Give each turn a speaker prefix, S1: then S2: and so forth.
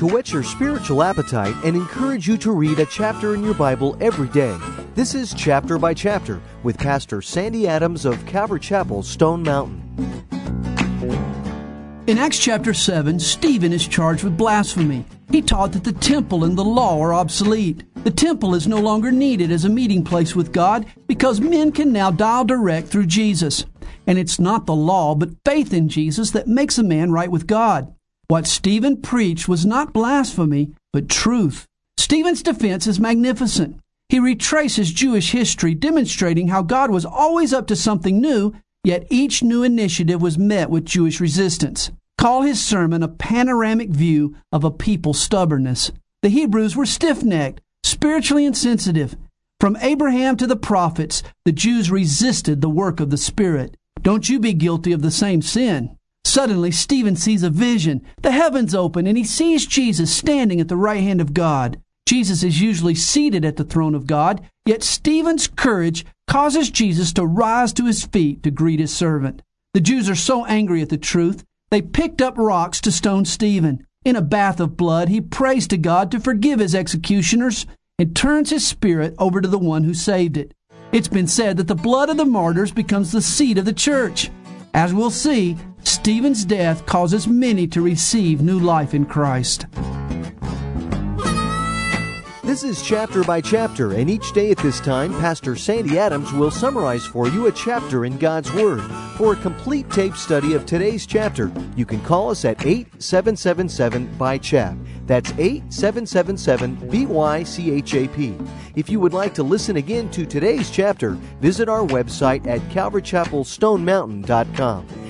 S1: to whet your spiritual appetite and encourage you to read a chapter in your Bible every day. This is Chapter by Chapter with Pastor Sandy Adams of Calvary Chapel, Stone Mountain.
S2: In Acts chapter 7, Stephen is charged with blasphemy. He taught that the temple and the law are obsolete. The temple is no longer needed as a meeting place with God because men can now dial direct through Jesus. And it's not the law, but faith in Jesus that makes a man right with God. What Stephen preached was not blasphemy, but truth. Stephen's defense is magnificent. He retraces Jewish history, demonstrating how God was always up to something new, yet each new initiative was met with Jewish resistance. Call his sermon a panoramic view of a people's stubbornness. The Hebrews were stiff necked, spiritually insensitive. From Abraham to the prophets, the Jews resisted the work of the Spirit. Don't you be guilty of the same sin. Suddenly, Stephen sees a vision. The heavens open, and he sees Jesus standing at the right hand of God. Jesus is usually seated at the throne of God, yet Stephen's courage causes Jesus to rise to his feet to greet his servant. The Jews are so angry at the truth, they picked up rocks to stone Stephen. In a bath of blood, he prays to God to forgive his executioners and turns his spirit over to the one who saved it. It's been said that the blood of the martyrs becomes the seed of the church. As we'll see, Stephen's death causes many to receive new life in Christ.
S1: This is chapter by chapter, and each day at this time, Pastor Sandy Adams will summarize for you a chapter in God's Word. For a complete tape study of today's chapter, you can call us at 8777 by chap. That's 8777 BYCHAP. If you would like to listen again to today's chapter, visit our website at calvarychapelstonemountain.com.